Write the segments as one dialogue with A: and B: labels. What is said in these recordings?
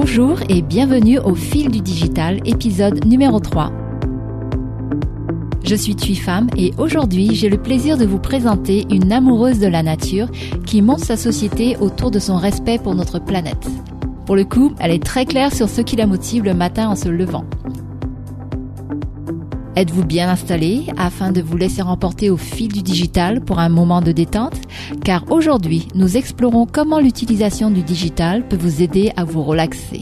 A: Bonjour et bienvenue au Fil du Digital, épisode numéro 3. Je suis Tui Femme et aujourd'hui j'ai le plaisir de vous présenter une amoureuse de la nature qui monte sa société autour de son respect pour notre planète. Pour le coup, elle est très claire sur ce qui la motive le matin en se levant. Êtes-vous bien installé afin de vous laisser remporter au fil du digital pour un moment de détente? Car aujourd'hui, nous explorons comment l'utilisation du digital peut vous aider à vous relaxer.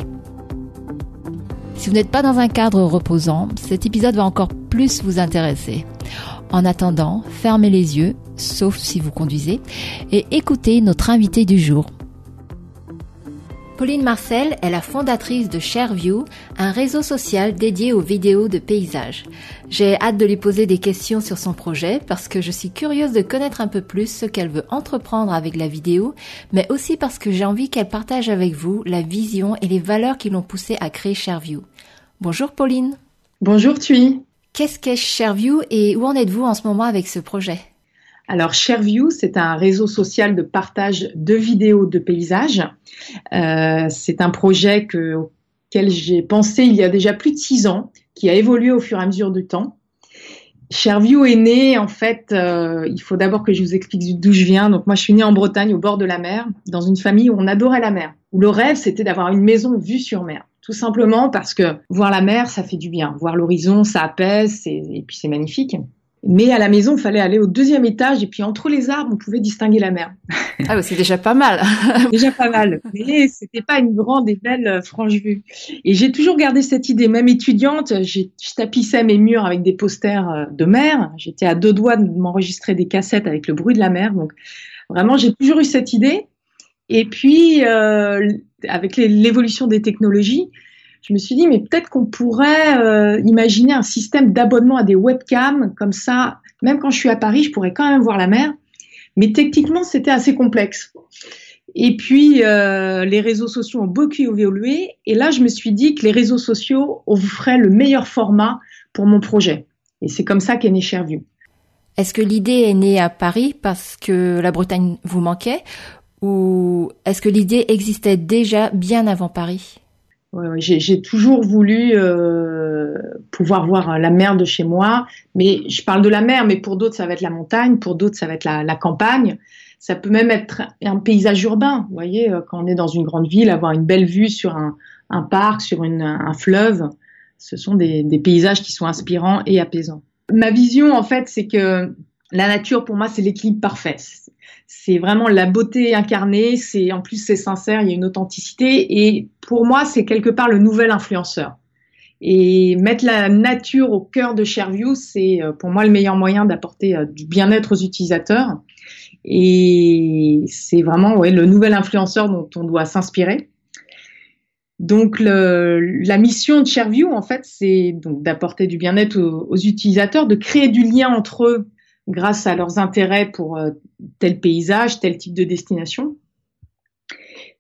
A: Si vous n'êtes pas dans un cadre reposant, cet épisode va encore plus vous intéresser. En attendant, fermez les yeux, sauf si vous conduisez, et écoutez notre invité du jour. Pauline Marcel est la fondatrice de ShareView, un réseau social dédié aux vidéos de paysages. J'ai hâte de lui poser des questions sur son projet parce que je suis curieuse de connaître un peu plus ce qu'elle veut entreprendre avec la vidéo, mais aussi parce que j'ai envie qu'elle partage avec vous la vision et les valeurs qui l'ont poussée à créer ShareView. Bonjour Pauline.
B: Bonjour Thuy.
A: Qu'est-ce qu'est ShareView et où en êtes-vous en ce moment avec ce projet?
B: Alors, ShareView, c'est un réseau social de partage de vidéos de paysages. Euh, c'est un projet que, auquel j'ai pensé il y a déjà plus de six ans, qui a évolué au fur et à mesure du temps. ShareView est né, en fait, euh, il faut d'abord que je vous explique d'où je viens. Donc moi, je suis née en Bretagne, au bord de la mer, dans une famille où on adorait la mer. Où le rêve, c'était d'avoir une maison vue sur mer. Tout simplement parce que voir la mer, ça fait du bien. Voir l'horizon, ça apaise, et puis c'est magnifique. Mais à la maison, il fallait aller au deuxième étage et puis entre les arbres, on pouvait distinguer la mer.
A: Ah, c'est déjà pas mal.
B: déjà pas mal. Mais c'était pas une grande et belle euh, franche vue. Et j'ai toujours gardé cette idée. Même étudiante, je tapissais mes murs avec des posters euh, de mer. J'étais à deux doigts de m'enregistrer des cassettes avec le bruit de la mer. Donc vraiment, j'ai toujours eu cette idée. Et puis, euh, avec l'évolution des technologies, je me suis dit, mais peut-être qu'on pourrait euh, imaginer un système d'abonnement à des webcams, comme ça, même quand je suis à Paris, je pourrais quand même voir la mer. Mais techniquement, c'était assez complexe. Et puis, euh, les réseaux sociaux ont beaucoup évolué. Et là, je me suis dit que les réseaux sociaux offraient le meilleur format pour mon projet. Et c'est comme ça qu'est né Shareview.
A: Est-ce que l'idée est née à Paris parce que la Bretagne vous manquait? Ou est-ce que l'idée existait déjà bien avant Paris?
B: J'ai toujours voulu euh, pouvoir voir la mer de chez moi, mais je parle de la mer, mais pour d'autres ça va être la montagne, pour d'autres ça va être la, campagne. Ça peut même être un paysage urbain. Vous voyez, euh, quand on est dans une grande ville, avoir une belle vue sur un, parc, sur un fleuve, ce sont des, des paysages qui sont inspirants et apaisants. Ma vision, en fait, c'est que la nature, pour moi, c'est l'équilibre parfait c'est vraiment la beauté incarnée. C'est en plus c'est sincère, il y a une authenticité et pour moi c'est quelque part le nouvel influenceur. Et mettre la nature au cœur de ShareView, c'est euh, pour moi le meilleur moyen d'apporter euh, du bien-être aux utilisateurs. Et c'est vraiment ouais, le nouvel influenceur dont on doit s'inspirer. Donc le, la mission de ShareView, en fait, c'est donc d'apporter du bien-être aux, aux, utilisateurs, de créer du lien entre eux grâce à leurs intérêts pour euh, tel paysage, tel type de destination.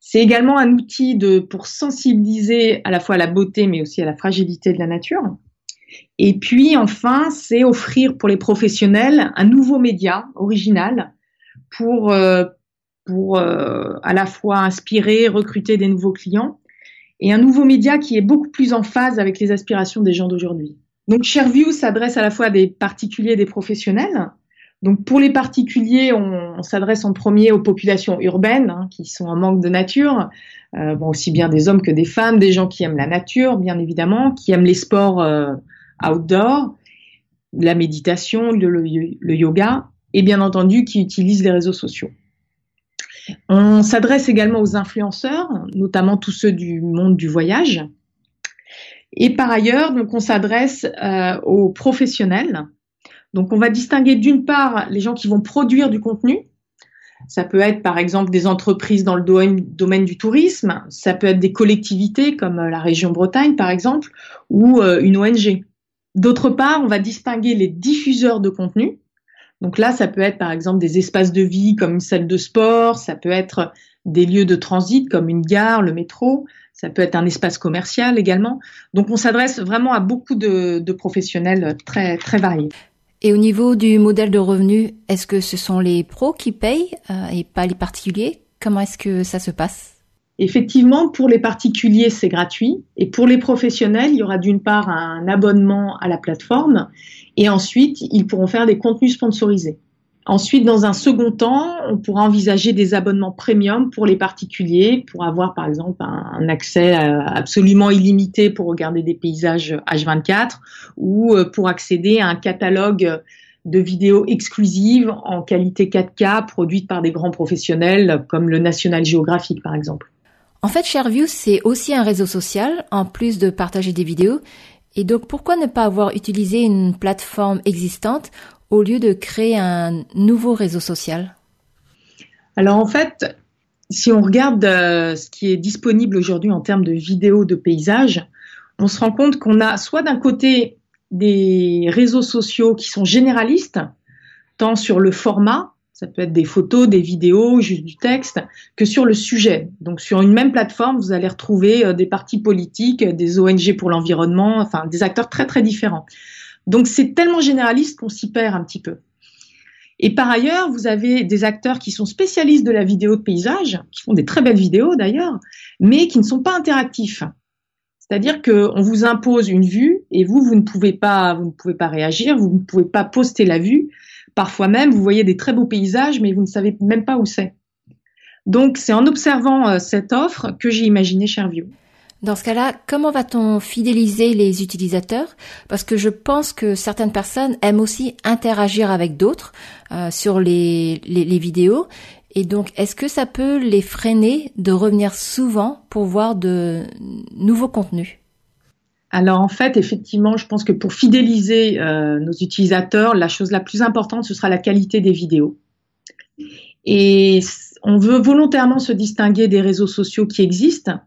B: C'est également un outil de, pour sensibiliser à la fois à la beauté mais aussi à la fragilité de la nature. Et puis enfin, c'est offrir pour les professionnels un nouveau média original pour, euh, pour euh, à la fois inspirer, recruter des nouveaux clients et un nouveau média qui est beaucoup plus en phase avec les aspirations des gens d'aujourd'hui. Donc ShareView s'adresse à la fois à des particuliers et des professionnels. Donc pour les particuliers, on, s'adresse en premier aux populations urbaines hein, qui sont en manque de nature, euh, bon, aussi bien des hommes que des femmes, des gens qui aiment la nature, bien évidemment, qui aiment les sports euh, outdoor, la méditation, le, le, yoga, et bien entendu qui utilisent les réseaux sociaux. On s'adresse également aux influenceurs, notamment tous ceux du monde du voyage. Et par ailleurs, donc on s'adresse euh, aux professionnels. Donc on va distinguer d'une part les gens qui vont produire du contenu. Ça peut être par exemple des entreprises dans le domaine, du tourisme, ça peut être des collectivités comme euh, la région Bretagne par exemple, ou euh, une ONG. D'autre part, on va distinguer les diffuseurs de contenu. Donc là, ça peut être par exemple des espaces de vie comme une salle de sport, ça peut être des lieux de transit comme une gare, le métro, ça peut être un espace commercial également. Donc on s'adresse vraiment à beaucoup de, professionnels très très variés.
A: Et au niveau du modèle de revenu, est-ce que ce sont les pros qui payent euh, et pas les particuliers? Comment est-ce que ça se passe?
B: Effectivement, pour les particuliers, c'est gratuit. Et pour les professionnels, il y aura d'une part un abonnement à la plateforme et ensuite, ils pourront faire des contenus sponsorisés. Ensuite, dans un second temps, on pourra envisager des abonnements premium pour les particuliers, pour avoir par exemple un, accès euh, absolument illimité pour regarder des paysages H24 ou euh, pour accéder à un catalogue de vidéos exclusives en qualité 4K produites par des grands professionnels comme le National Geographic par exemple.
A: En fait, ShareView, c'est aussi un réseau social, en plus de partager des vidéos. Et donc, pourquoi ne pas avoir utilisé une plateforme existante au lieu de créer un nouveau réseau social?
B: Alors, en fait, si on regarde euh, ce qui est disponible aujourd'hui en termes de vidéos de paysages, on se rend compte qu'on a soit d'un côté des réseaux sociaux qui sont généralistes, tant sur le format, ça peut être des photos, des vidéos, juste du texte, que sur le sujet. Donc sur une même plateforme, vous allez retrouver euh, des partis politiques, des ONG pour l'environnement, enfin des acteurs très très différents. Donc c'est tellement généraliste qu'on s'y perd un petit peu. Et par ailleurs, vous avez des acteurs qui sont spécialistes de la vidéo de paysage, qui font des très belles vidéos d'ailleurs, mais qui ne sont pas interactifs. C'est-à-dire qu'on vous impose une vue et vous, vous ne pouvez pas, vous ne pouvez pas réagir, vous ne pouvez pas poster la vue. Parfois même, vous voyez des très beaux paysages, mais vous ne savez même pas où c'est. Donc, c'est en observant euh, cette offre que j'ai imaginé ShareView.
A: Dans ce cas-là, comment va-t-on fidéliser les utilisateurs? Parce que je pense que certaines personnes aiment aussi interagir avec d'autres euh, sur les, vidéos. Et donc, est-ce que ça peut les freiner de revenir souvent pour voir de nouveaux contenus?
B: Alors en fait, effectivement, je pense que pour fidéliser euh, nos utilisateurs, la chose la plus importante, ce sera la qualité des vidéos. Et on veut volontairement se distinguer des réseaux sociaux qui existent,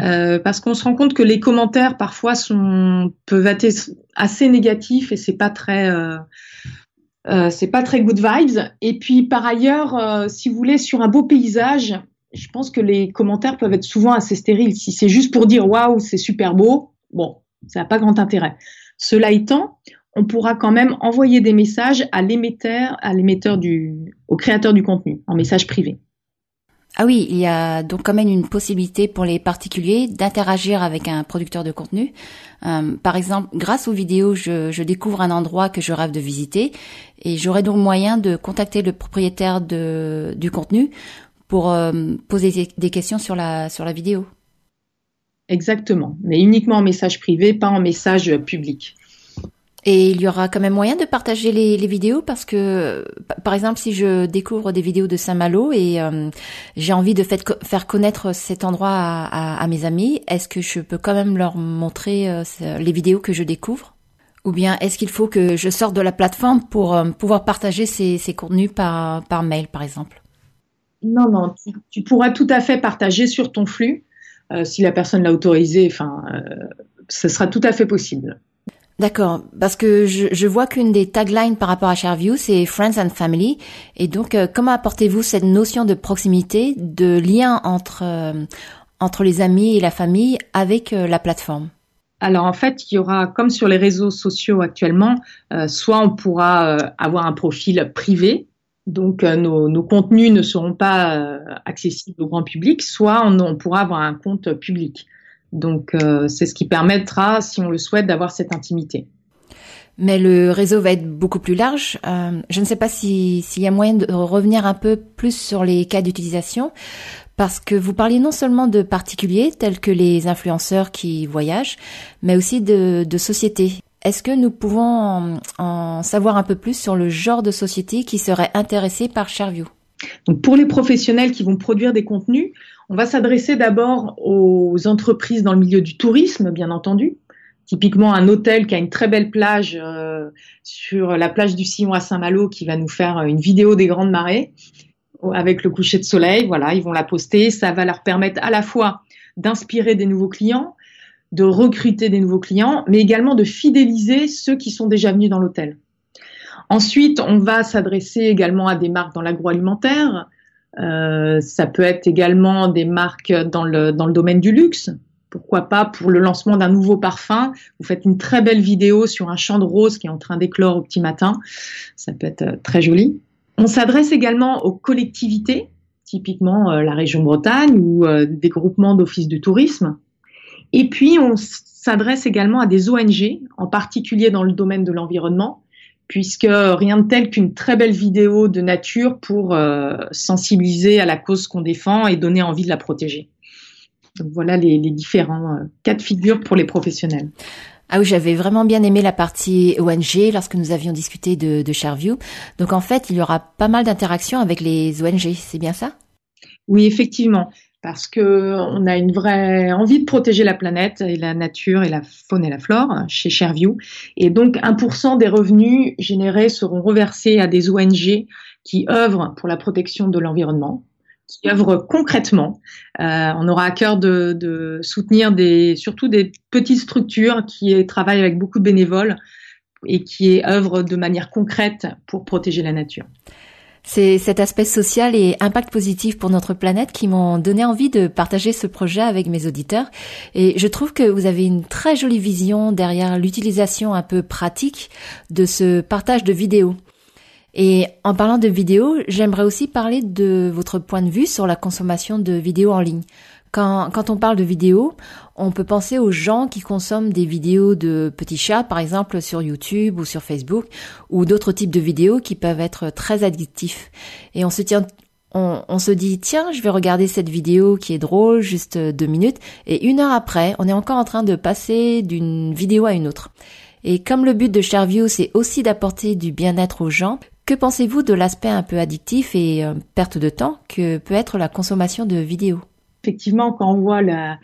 B: euh, parce qu'on se rend compte que les commentaires parfois sont peuvent être assez négatifs et c'est pas très euh, c'est pas très good vibes. Et puis par ailleurs, si vous voulez, sur un beau paysage, je pense que les commentaires peuvent être souvent assez stériles. Si c'est juste pour dire waouh, c'est super beau, Bon, ça n'a pas grand intérêt. Cela étant, on pourra quand même envoyer des messages à l'émetteur, à l'émetteur du, au créateur du contenu, en message privé.
A: Ah oui, il y a donc quand même une possibilité pour les particuliers d'interagir avec un producteur de contenu. Euh, par exemple, grâce aux vidéos, je, découvre un endroit que je rêve de visiter et j'aurai donc moyen de contacter le propriétaire du contenu pour euh, poser des questions sur la vidéo.
B: Exactement, mais uniquement en message privé, pas en message public.
A: Et il y aura quand même moyen de partager les, vidéos parce que, par exemple, si je découvre des vidéos de Saint-Malo et euh, j'ai envie de faire connaître cet endroit à, mes amis, est-ce que je peux quand même leur montrer euh, les vidéos que je découvre? Ou bien est-ce qu'il faut que je sorte de la plateforme pour euh, pouvoir partager ces, contenus par, mail, par exemple?
B: Non, non, tu pourras tout à fait partager sur ton flux. Si la personne l'a autorisé, enfin, ce sera tout à fait possible.
A: D'accord, parce que je, vois qu'une des taglines par rapport à ShareView, c'est Friends and Family. Et donc, euh, comment apportez-vous cette notion de proximité, de lien entre, entre les amis et la famille avec la plateforme?
B: Alors en fait, il y aura, comme sur les réseaux sociaux actuellement, soit on pourra avoir un profil privé donc euh, nos, contenus ne seront pas euh, accessibles au grand public, soit on, pourra avoir un compte public. Donc euh, c'est ce qui permettra, si on le souhaite, d'avoir cette intimité.
A: Mais le réseau va être beaucoup plus large. je ne sais pas s'il y a moyen de revenir un peu plus sur les cas d'utilisation, parce que vous parliez non seulement de particuliers tels que les influenceurs qui voyagent, mais aussi de, de sociétés. Est-ce que nous pouvons en, savoir un peu plus sur le genre de société qui serait intéressée par ShareView?
B: Donc pour les professionnels qui vont produire des contenus, on va s'adresser d'abord aux entreprises dans le milieu du tourisme, bien entendu. Typiquement un hôtel qui a une très belle plage euh, sur la plage du Sillon à Saint-Malo qui va nous faire une vidéo des grandes marées avec le coucher de soleil. Voilà, ils vont la poster. Ça va leur permettre à la fois d'inspirer des nouveaux clients, de recruter des nouveaux clients, mais également de fidéliser ceux qui sont déjà venus dans l'hôtel. Ensuite, on va s'adresser également à des marques dans l'agroalimentaire. Euh, ça peut être également des marques dans le, dans le domaine du luxe. Pourquoi pas pour le lancement d'un nouveau parfum Vous faites une très belle vidéo sur un champ de roses qui est en train d'éclore au petit matin. Ça peut être euh, très joli. On s'adresse également aux collectivités typiquement la région Bretagne ou des groupements d'offices du tourisme. Et puis, on s'adresse également à des ONG, en particulier dans le domaine de l'environnement, puisque rien de tel qu'une très belle vidéo de nature pour euh, sensibiliser à la cause qu'on défend et donner envie de la protéger. Donc voilà les, différents euh, cas de figure pour les professionnels.
A: Ah oui, j'avais vraiment bien aimé la partie ONG lorsque nous avions discuté de, de Shareview. Donc en fait, il y aura pas mal d'interactions avec les ONG, c'est bien ça?
B: Oui, effectivement parce que on a une vraie envie de protéger la planète et la nature et la faune et la flore chez Shareview. Et donc, 1% des revenus générés seront reversés à des ONG qui œuvrent pour la protection de l'environnement, qui œuvrent concrètement. Euh, on aura à cœur de, de, soutenir des, surtout des petites structures qui travaillent avec beaucoup de bénévoles et qui œuvrent de manière concrète pour protéger la nature.
A: C'est cet aspect social et impact positif pour notre planète qui m'ont donné envie de partager ce projet avec mes auditeurs. Et je trouve que vous avez une très jolie vision derrière l'utilisation un peu pratique de ce partage de vidéos. Et en parlant de vidéos, j'aimerais aussi parler de votre point de vue sur la consommation de vidéos en ligne. Quand, quand on parle de vidéos, on peut penser aux gens qui consomment des vidéos de petits chats, par exemple sur YouTube ou sur Facebook, ou d'autres types de vidéos qui peuvent être très addictifs. Et on se tient, on, se dit tiens, je vais regarder cette vidéo qui est drôle, juste deux minutes, et une heure après, on est encore en train de passer d'une vidéo à une autre. Et comme le but de Shareview, c'est aussi d'apporter du bien-être aux gens, que pensez-vous de l'aspect un peu addictif et euh, perte de temps que peut être la consommation de vidéos?
B: Effectivement, quand on voit la,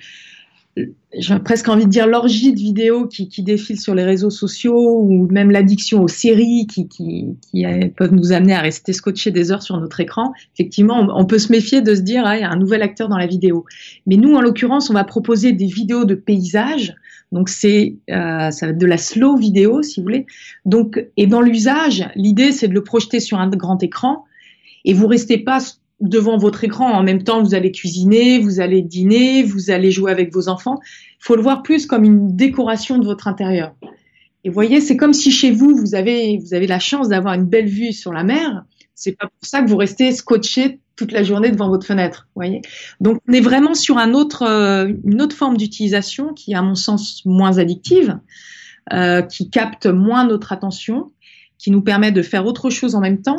B: j'ai presque envie de dire l'orgie de vidéos qui, qui défilent sur les réseaux sociaux ou même l'addiction aux séries qui, qui, qui, peuvent nous amener à rester scotchés des heures sur notre écran, effectivement, on, peut se méfier de se dire, ah, il y a un nouvel acteur dans la vidéo. Mais nous, en l'occurrence, on va proposer des vidéos de paysages. Donc c'est euh, ça va être de la slow vidéo, si vous voulez. Donc et dans l'usage, l'idée c'est de le projeter sur un grand écran et vous restez pas devant votre écran. En même temps, vous allez cuisiner, vous allez dîner, vous allez jouer avec vos enfants. Il faut le voir plus comme une décoration de votre intérieur. Et voyez, c'est comme si chez vous, vous avez, vous avez la chance d'avoir une belle vue sur la mer. C'est pas pour ça que vous restez scotché toute la journée devant votre fenêtre. Voyez. Donc, on est vraiment sur un autre, euh, une autre forme d'utilisation qui est, à mon sens, moins addictive, euh, qui capte moins notre attention, qui nous permet de faire autre chose en même temps.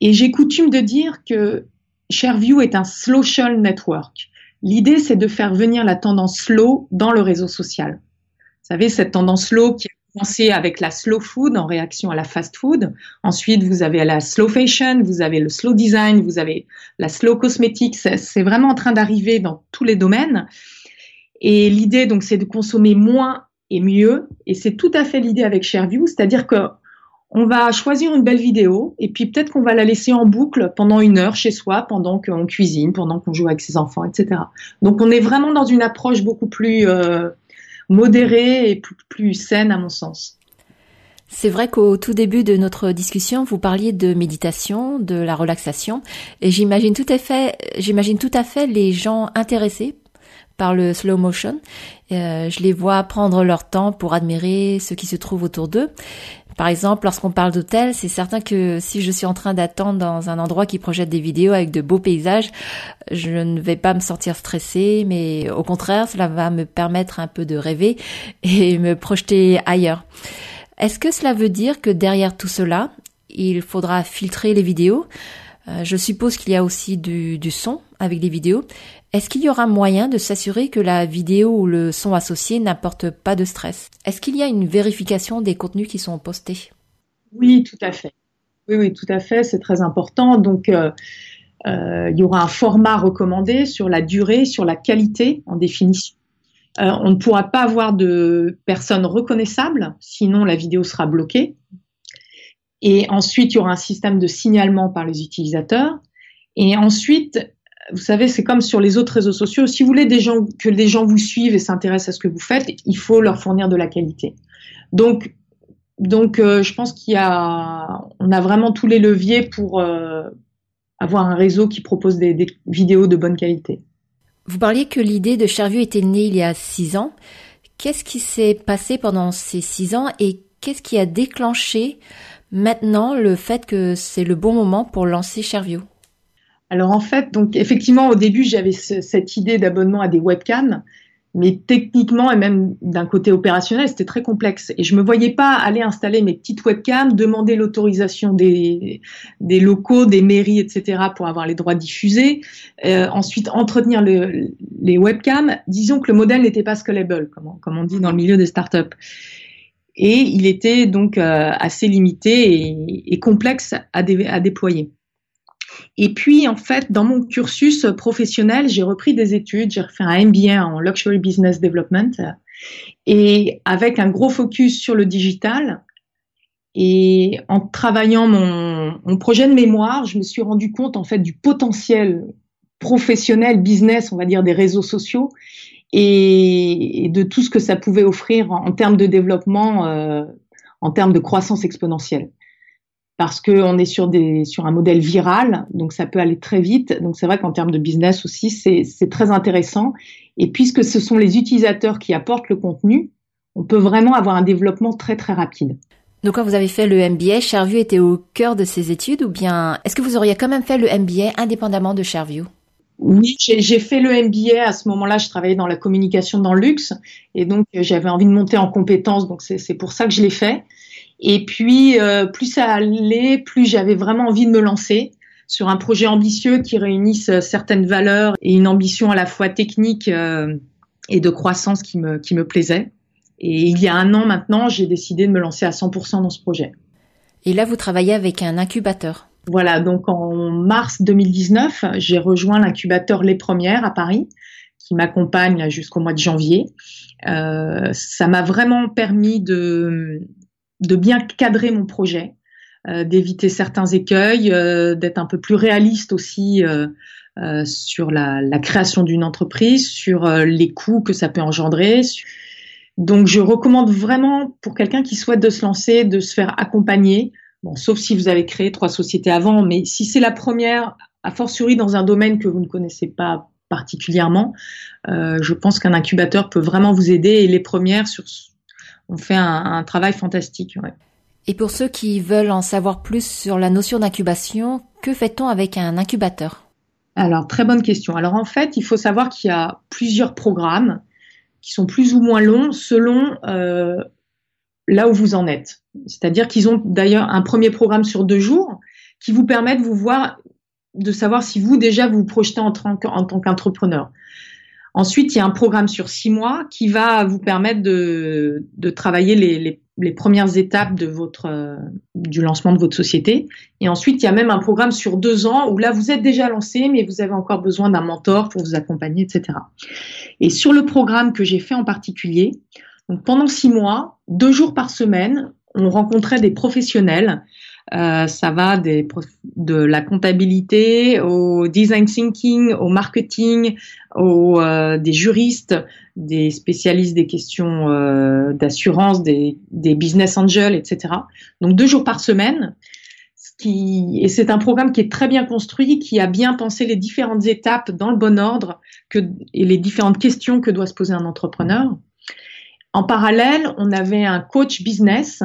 B: Et j'ai coutume de dire que ShareView est un social network. L'idée, c'est de faire venir la tendance slow dans le réseau social. Vous savez, cette tendance slow qui a commencé avec la slow food en réaction à la fast food. Ensuite, vous avez la slow fashion, vous avez le slow design, vous avez la slow cosmétique. C'est vraiment en train d'arriver dans tous les domaines. Et l'idée, donc, c'est de consommer moins et mieux. Et c'est tout à fait l'idée avec ShareView, c'est-à-dire que on va choisir une belle vidéo et puis peut-être qu'on va la laisser en boucle pendant une heure chez soi, pendant qu'on cuisine, pendant qu'on joue avec ses enfants, etc. Donc on est vraiment dans une approche beaucoup plus euh, modérée et plus, saine à mon sens.
A: C'est vrai qu'au tout début de notre discussion, vous parliez de méditation, de la relaxation, et j'imagine tout à fait, les gens intéressés par le slow motion. Euh, je les vois prendre leur temps pour admirer ce qui se trouve autour d'eux. Par exemple, lorsqu'on parle d'hôtel, c'est certain que si je suis en train d'attendre dans un endroit qui projette des vidéos avec de beaux paysages, je ne vais pas me sentir stressée, mais au contraire, cela va me permettre un peu de rêver et me projeter ailleurs. Est-ce que cela veut dire que derrière tout cela, il faudra filtrer les vidéos? Euh, Je suppose qu'il y a aussi du, du son avec les vidéos. Est-ce qu'il y aura moyen de s'assurer que la vidéo ou le son associé n'apporte pas de stress? Est-ce qu'il y a une vérification des contenus qui sont postés?
B: Oui, tout à fait. Oui, oui, tout à fait, c'est très important. Donc, euh, euh, il y aura un format recommandé sur la durée, sur la qualité en définition. Euh, on ne pourra pas avoir de personnes reconnaissables, sinon la vidéo sera bloquée. Et ensuite, il y aura un système de signalement par les utilisateurs. Et ensuite, vous savez, c'est comme sur les autres réseaux sociaux. Si vous voulez que les gens vous suivent et s'intéressent à ce que vous faites, il faut leur fournir de la qualité. Donc, donc, euh, je pense qu'il y a, on a vraiment tous les leviers pour euh, avoir un réseau qui propose des, des, vidéos de bonne qualité.
A: Vous parliez que l'idée de Cherview était née il y a six ans. Qu'est-ce qui s'est passé pendant ces six ans et qu'est-ce qui a déclenché maintenant le fait que c'est le bon moment pour lancer Cherview
B: Alors en fait, donc effectivement, au début, j'avais cette idée d'abonnement à des webcams, mais techniquement et même d'un côté opérationnel, c'était très complexe. Et je me voyais pas aller installer mes petites webcams, demander l'autorisation des, locaux, des mairies, etc. pour avoir les droits diffusés. Euh, ensuite, entretenir le, les webcams. Disons que le modèle n'était pas scalable, comme on, dit dans le milieu des startups. Et il était donc euh, assez limité et, complexe à déployer. Et puis, en fait, dans mon cursus professionnel, j'ai repris des études. J'ai fait un MBA en Luxury Business Development et avec un gros focus sur le digital. Et en travaillant mon, projet de mémoire, je me suis rendu compte, en fait, du potentiel professionnel, business, on va dire, des réseaux sociaux et, de tout ce que ça pouvait offrir en, termes de développement, euh, en termes de croissance exponentielle parce qu'on est sur, des, sur un modèle viral, donc ça peut aller très vite. Donc c'est vrai qu'en termes de business aussi, c'est très intéressant. Et puisque ce sont les utilisateurs qui apportent le contenu, on peut vraiment avoir un développement très très rapide.
A: Donc quand vous avez fait le MBA, Shareview était au cœur de ces études ou bien est-ce que vous auriez quand même fait le MBA indépendamment de Shareview
B: oui, j'ai fait le MBA. À ce moment-là, je travaillais dans la communication dans le luxe et donc j'avais envie de monter en compétences. Donc c'est pour ça que je l'ai fait. Et puis, euh, plus ça allait, plus j'avais vraiment envie de me lancer sur un projet ambitieux qui réunisse euh, certaines valeurs et une ambition à la fois technique euh, et de croissance qui me, qui me plaisait. Et il y a un an maintenant, j'ai décidé de me lancer à 100% dans ce projet.
A: Et là, vous travaillez avec un incubateur.
B: Voilà, donc en mars 2019, j'ai rejoint l'incubateur Les Premières à Paris, qui m'accompagne jusqu'au mois de janvier. Euh, ça m'a vraiment permis de, de bien cadrer mon projet, euh, d'éviter certains écueils, euh, d'être un peu plus réaliste aussi euh, sur la, création d'une entreprise, sur les coûts que ça peut engendrer. Donc je recommande vraiment pour quelqu'un qui souhaite de se lancer, de se faire accompagner. Bon, sauf si vous avez créé trois sociétés avant, mais si c'est la première, a fortiori dans un domaine que vous ne connaissez pas particulièrement, je pense qu'un incubateur peut vraiment vous aider et les premières sur on fait un, travail fantastique.
A: Et pour ceux qui veulent en savoir plus sur la notion d'incubation, que fait-on avec un incubateur?
B: Alors, très bonne question. Alors, en fait, il faut savoir qu'il y a plusieurs programmes qui sont plus ou moins longs selon euh, là où vous en êtes. C'est-à-dire qu'ils ont d'ailleurs un premier programme sur deux jours qui vous permet de vous voir, de savoir si vous déjà vous, vous projetez en tant qu'entrepreneur. Ensuite, il y a un programme sur six mois qui va vous permettre de, de travailler les, les, les, premières étapes de votre, euh, du lancement de votre société. Et ensuite, il y a même un programme sur deux ans où là, vous êtes déjà lancé, mais vous avez encore besoin d'un mentor pour vous accompagner, etc. Et sur le programme que j'ai fait en particulier, donc pendant six mois, deux jours par semaine, on rencontrait des professionnels euh, ça va des, de la comptabilité au design thinking, au marketing, au, euh, des juristes, des spécialistes des questions euh, d'assurance, des, des, business angels, etc. Donc deux jours par semaine. Ce qui, et c'est un programme qui est très bien construit, qui a bien pensé les différentes étapes dans le bon ordre que, et les différentes questions que doit se poser un entrepreneur. En parallèle, on avait un coach business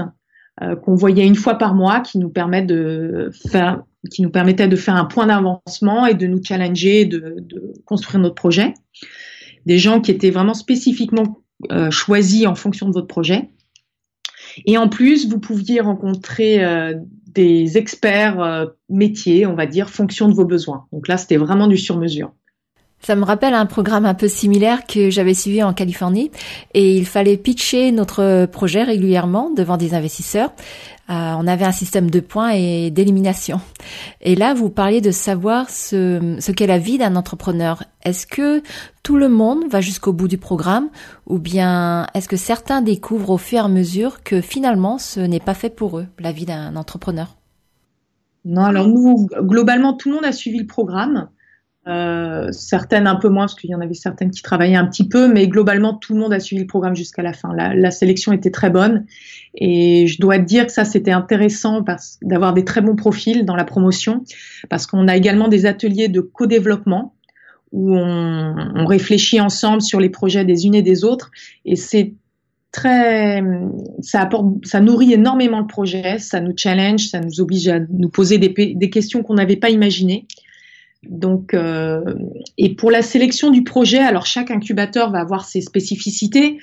B: qu'on voyait une fois par mois, qui nous de faire, permettait de faire un point d'avancement et de nous challenger, de, de, construire notre projet. Des gens qui étaient vraiment spécifiquement euh, choisis en fonction de votre projet. Et en plus, vous pouviez rencontrer euh, des experts métiers, on va dire, fonction de vos besoins. Donc là, c'était vraiment du sur-mesure.
A: Ça me rappelle un programme un peu similaire que j'avais suivi en Californie et il fallait pitcher notre projet régulièrement devant des investisseurs. Euh, on avait un système de points et d'élimination. Et là, vous parliez de savoir ce, ce qu'est la vie d'un entrepreneur. Est-ce que tout le monde va jusqu'au bout du programme ou bien est-ce que certains découvrent au fur et à mesure que finalement ce n'est pas fait pour eux, la vie d'un entrepreneur?
B: Non, alors nous, globalement, tout le monde a suivi le programme. Euh, certaines un peu moins, parce qu'il y en avait certaines qui travaillaient un petit peu, mais globalement, tout le monde a suivi le programme jusqu'à la fin. La, sélection était très bonne et je dois dire que ça, c'était intéressant d'avoir des très bons profils dans la promotion, parce qu'on a également des ateliers de co-développement où on, réfléchit ensemble sur les projets des unes et des autres, et c'est très, ça apporte, ça nourrit énormément le projet, ça nous challenge, ça nous oblige à nous poser des questions qu'on n'avait pas imaginées. Donc, et pour la sélection du projet, alors chaque incubateur va avoir ses spécificités.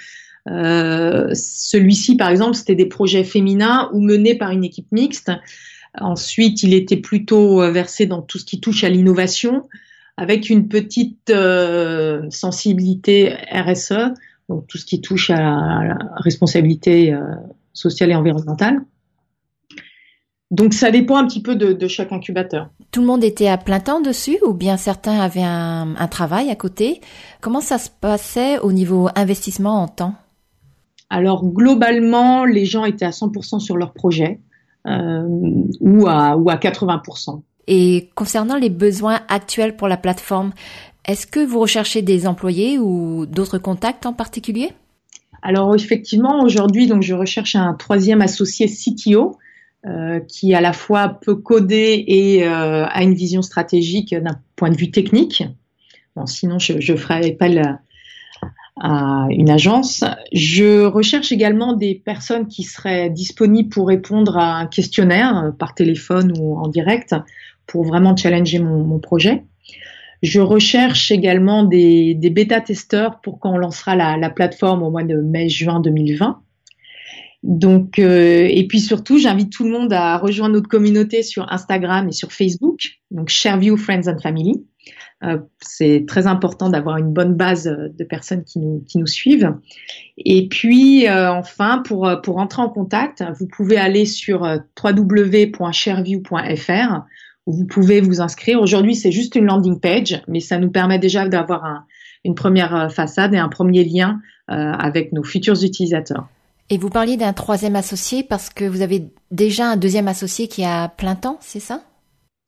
B: Celui-ci, par exemple, c'était des projets féminins ou menés par une équipe mixte. Ensuite, il était plutôt versé dans tout ce qui touche à l'innovation, avec une petite sensibilité RSE, donc tout ce qui touche à la responsabilité sociale et environnementale. Donc ça dépend un petit peu de, chaque incubateur.
A: Tout le monde était à plein temps dessus ou bien certains avaient un, travail à côté? Comment ça se passait au niveau investissement en temps?
B: Alors globalement, les gens étaient à 100% sur leur projet euh, ou, à, ou à 80%.
A: Et concernant les besoins actuels pour la plateforme, est-ce que vous recherchez des employés ou d'autres contacts en particulier?
B: Alors effectivement, aujourd'hui, donc je recherche un troisième associé CTO euh, qui à la fois peut coder et euh, a une vision stratégique d'un point de vue technique. Bon, sinon, je, je ferai appel à une agence. Je recherche également des personnes qui seraient disponibles pour répondre à un questionnaire euh, par téléphone ou en direct pour vraiment challenger mon, mon projet. Je recherche également des, des bêta-testeurs pour quand on lancera la, la plateforme au mois de mai-juin 2020. Donc, euh, et puis surtout, j'invite tout le monde à rejoindre notre communauté sur Instagram et sur Facebook, donc ShareView Friends and Family. Euh, c'est très important d'avoir une bonne base de personnes qui nous, qui nous suivent. Et puis, euh, enfin, pour, pour entrer en contact, vous pouvez aller sur www.shareview.fr où vous pouvez vous inscrire. Aujourd'hui, c'est juste une landing page, mais ça nous permet déjà d'avoir un, une première façade et un premier lien avec nos futurs utilisateurs.
A: Et vous parliez d'un troisième associé parce que vous avez déjà un deuxième associé qui a plein temps, c'est ça?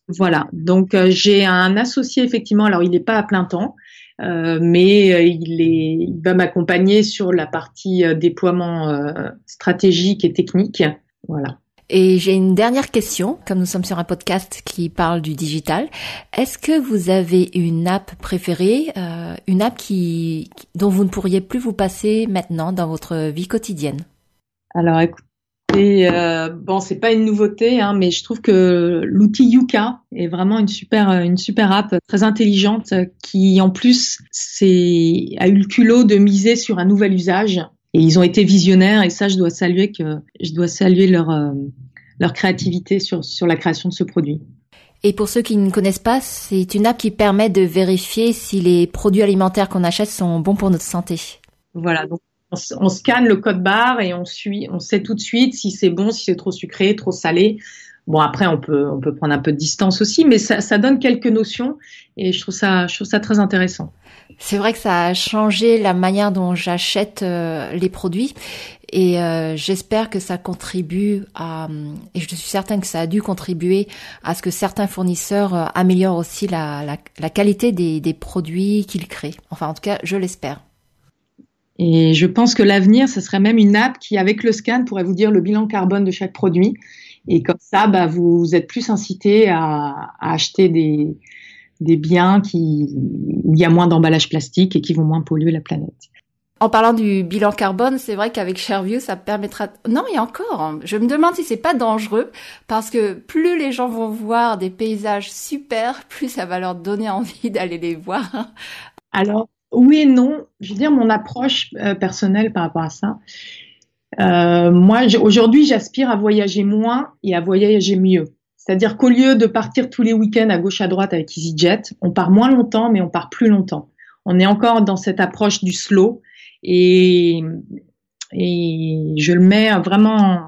B: Voilà, donc euh, j'ai un associé effectivement, alors il n'est pas à plein temps, euh, mais euh, il, est, il va m'accompagner sur la partie déploiement stratégique et technique. Voilà.
A: Et j'ai une dernière question, comme nous sommes sur un podcast qui parle du digital. Est-ce que vous avez une app préférée, euh, une app qui, dont vous ne pourriez plus vous passer maintenant dans votre vie quotidienne?
B: Alors écoutez, euh, bon, c'est pas une nouveauté, hein, mais je trouve que l'outil Yuka est vraiment une super, une super app très intelligente qui, en plus, c'est a eu le culot de miser sur un nouvel usage et ils ont été visionnaires et ça, je dois saluer que je dois saluer leur euh, leur créativité sur sur la création de ce produit.
A: Et pour ceux qui ne connaissent pas, c'est une app qui permet de vérifier si les produits alimentaires qu'on achète sont bons pour notre santé.
B: Voilà, donc on, scanne le code barre et on suit, on sait tout de suite si c'est bon, si c'est trop sucré, trop salé. Bon après on peut on peut prendre un peu de distance aussi, mais ça, ça donne quelques notions et je trouve ça je trouve ça très intéressant.
A: C'est vrai que ça a changé la manière dont j'achète euh, les produits et euh, j'espère que ça contribue à et je suis certaine que ça a dû contribuer à ce que certains fournisseurs euh, améliorent aussi la, qualité des, produits qu'ils créent. Enfin en tout cas je l'espère.
B: Et je pense que l'avenir, ce serait même une app qui, avec le scan, pourrait vous dire le bilan carbone de chaque produit. Et comme ça, bah, vous, êtes plus incité à acheter des, des biens qui, où il y a moins d'emballage plastique et qui vont moins polluer la planète.
A: En parlant du bilan carbone, c'est vrai qu'avec ShareView, ça permettra. Non, a encore. Hein. Je me demande si c'est pas dangereux parce que plus les gens vont voir des paysages super, plus ça va leur donner envie d'aller les voir.
B: Alors oui et non. Je veux dire mon approche euh, personnelle par rapport à ça. Euh, moi, aujourd'hui, j'aspire à voyager moins et à voyager mieux. C'est-à-dire qu'au lieu de partir tous les week-ends à gauche à droite avec EasyJet, on part moins longtemps, mais on part plus longtemps. On est encore dans cette approche du slow et, et je le mets vraiment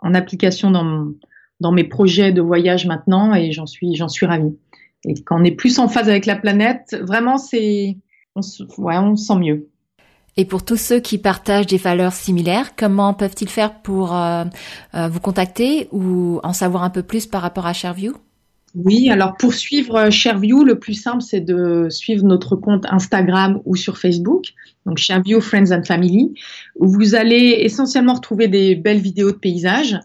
B: en, application dans, dans mes projets de voyage maintenant et j'en suis, j'en suis ravie. Et quand on est plus en phase avec la planète, vraiment, c'est, on, on se sent mieux.
A: Et pour tous ceux qui partagent des valeurs similaires, comment peuvent-ils faire pour euh, euh, vous contacter ou en savoir un peu plus par rapport à ShareView?
B: Oui, alors pour suivre ShareView, le plus simple, c'est de suivre notre compte Instagram ou sur Facebook, donc ShareView Friends and Family, où vous allez essentiellement retrouver des belles vidéos de paysages,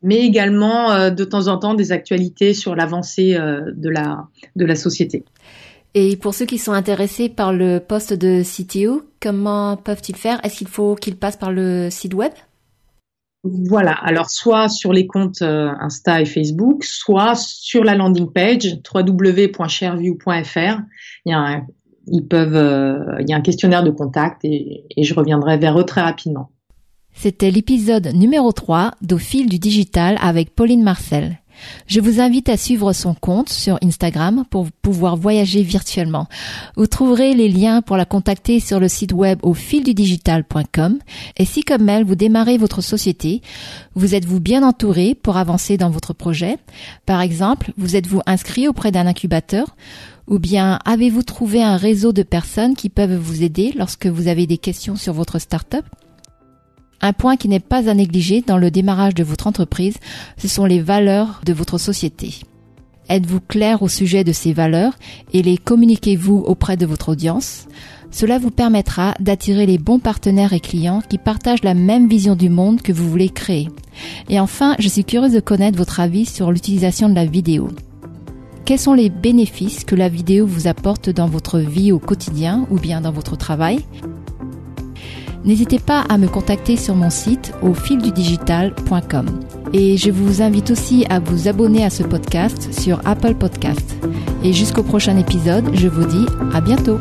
B: mais également euh, de temps en temps des actualités sur l'avancée de, la, de la société.
A: Et pour ceux qui sont intéressés par le poste de CTO, comment peuvent-ils faire? Est-ce qu'il faut qu'ils passent par le site web?
B: Voilà, alors soit sur les comptes euh, Insta et Facebook, soit sur la landing page www.shareview.fr. Il y a un, ils peuvent, euh, il y a un questionnaire de contact et, et je reviendrai vers eux très rapidement.
A: C'était l'épisode numéro 3 d'Au fil du digital avec Pauline Marcel. Je vous invite à suivre son compte sur Instagram pour pouvoir voyager virtuellement. Vous trouverez les liens pour la contacter sur le site web au fildudigital.com et si comme elle vous démarrez votre société, vous êtes-vous bien entouré pour avancer dans votre projet? Par exemple, vous êtes-vous inscrit auprès d'un incubateur? Ou bien avez-vous trouvé un réseau de personnes qui peuvent vous aider lorsque vous avez des questions sur votre start-up? Un point qui n'est pas à négliger dans le démarrage de votre entreprise, ce sont les valeurs de votre société. Êtes-vous clair au sujet de ces valeurs et les communiquez-vous auprès de votre audience? Cela vous permettra d'attirer les bons partenaires et clients qui partagent la même vision du monde que vous voulez créer. Et enfin, je suis curieuse de connaître votre avis sur l'utilisation de la vidéo. Quels sont les bénéfices que la vidéo vous apporte dans votre vie au quotidien ou bien dans votre travail? N'hésitez pas à me contacter sur mon site au fildudigital.com. Et je vous invite aussi à vous abonner à ce podcast sur Apple Podcast. Et jusqu'au prochain épisode, je vous dis à bientôt.